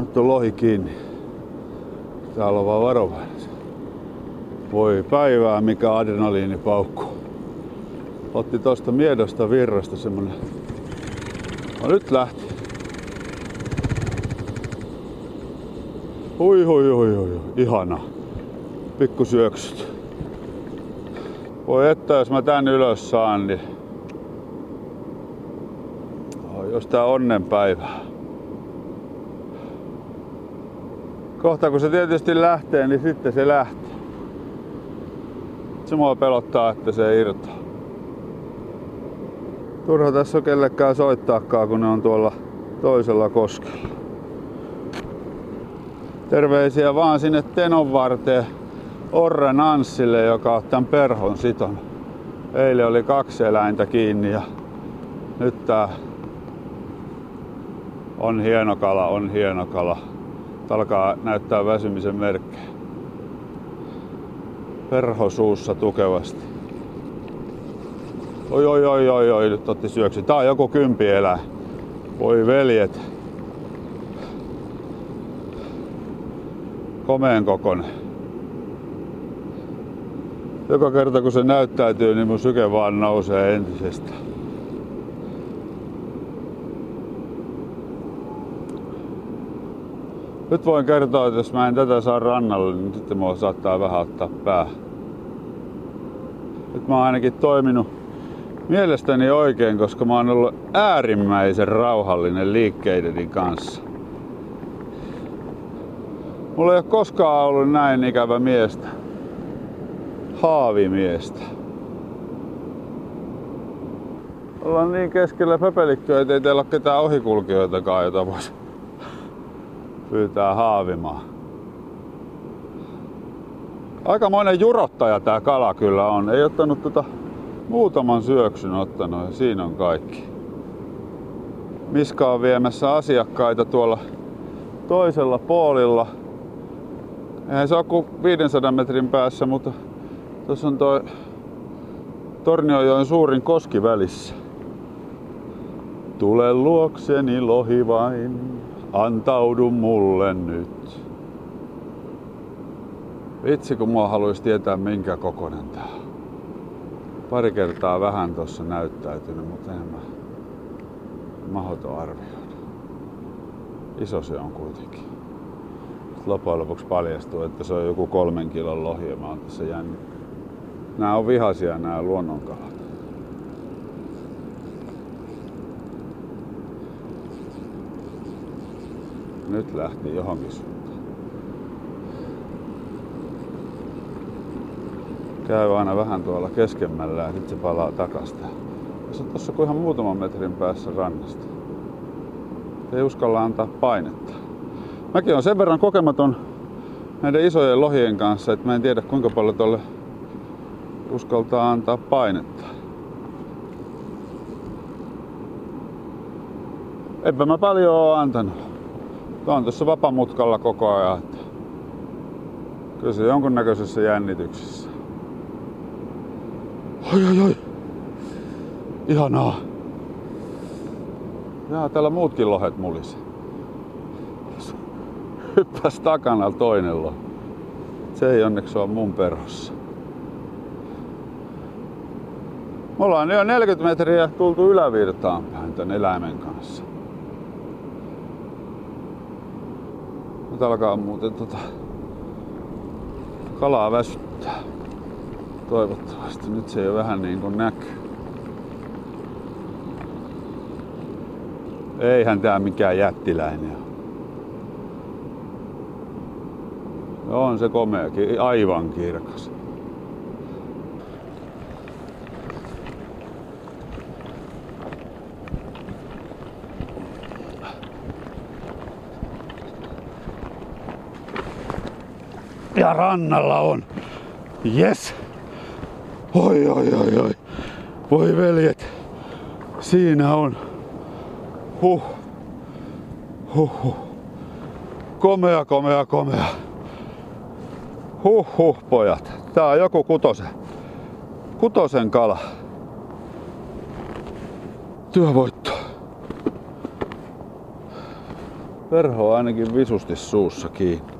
Nyt on lohi kiinni. Täällä on vaan varovainen. Voi päivää, mikä adrenaliini paukkuu. Otti tosta miedosta virrasta semmonen. No nyt lähti. Hui hui hui hui, ihana. Pikku syöksyt. Voi että jos mä tän ylös saan, niin jos tää onnenpäivä. Kohta kun se tietysti lähtee, niin sitten se lähtee. Se mua pelottaa, että se irtoaa. Turha tässä on kellekään soittaakaan, kun ne on tuolla toisella koskella. Terveisiä vaan sinne Tenon varteen Orren Anssille, joka on tämän perhon siton. Eilen oli kaksi eläintä kiinni ja nyt tää on hieno kala, on hieno kala. Alkaa näyttää väsymisen merkkejä. Perho suussa tukevasti. Oi oi oi oi oi, nyt otti syöksy. Tää on joku kympi elää. Voi veljet. Komeen kokonen. Joka kerta kun se näyttäytyy, niin mun syke vaan nousee entisestä. Nyt voin kertoa, että jos mä en tätä saa rannalle, niin sitten mua saattaa vähän ottaa pää. Nyt mä oon ainakin toiminut mielestäni oikein, koska mä oon ollut äärimmäisen rauhallinen liikkeideni kanssa. Mulla ei ole koskaan ollut näin ikävä miestä. Haavimiestä. Ollaan niin keskellä pöpelikköä, ettei teillä ole ketään ohikulkijoitakaan, jota voisi pyytää haavimaan. Aikamoinen jurottaja tää kala kyllä on. Ei ottanut tota muutaman syöksyn ottanut ja siinä on kaikki. Miska on viemässä asiakkaita tuolla toisella puolilla. Eihän se ole kuin 500 metrin päässä, mutta tuossa on toi Torniojoen suurin koski välissä. Tule luokseni lohi vain, antaudu mulle nyt. Vitsi kun mua haluaisi tietää minkä kokonen tää on. Pari kertaa vähän tossa näyttäytynyt, mutta en mä mahdoton arvioida. Iso se on kuitenkin. Loppujen lopuksi paljastuu, että se on joku kolmen kilon lohi ja mä oon tässä jänni. Nää on vihaisia nämä luonnonkalat. Nyt lähti johonkin suuntaan. Käy aina vähän tuolla keskemmällä ja sitten se palaa takasta. Se on tossa kuin ihan muutaman metrin päässä rannasta. Ei uskalla antaa painetta. Mäkin on sen verran kokematon näiden isojen lohien kanssa, että mä en tiedä kuinka paljon tuolle uskaltaa antaa painetta. Enpä mä paljon oo antanut. Tuo on tuossa vapamutkalla koko ajan. Kyllä se jonkunnäköisessä jännityksessä. Oi oi oi. Ihanaa. Jaa, täällä muutkin lohet mulisi. Hyppäs takana toinen lohi. Se ei onneksi ole mun perhossa. Me ollaan jo 40 metriä tultu ylävirtaan päin tän eläimen kanssa. Nyt alkaa muuten tota kalaa väsyttää. Toivottavasti. Nyt se jo vähän niin kuin näkyy. Eihän tää mikään jättiläinen ole. On se komeakin, aivan kirkas. Ja rannalla on. Yes. Oi, oi, oi, oi. Voi veljet. Siinä on. Huh. Huh, huh. Komea, komea, komea. Huh, huh, pojat. Tää on joku kutosen. Kutosen kala. Työvoitto. Verho on ainakin visusti suussa kiinni.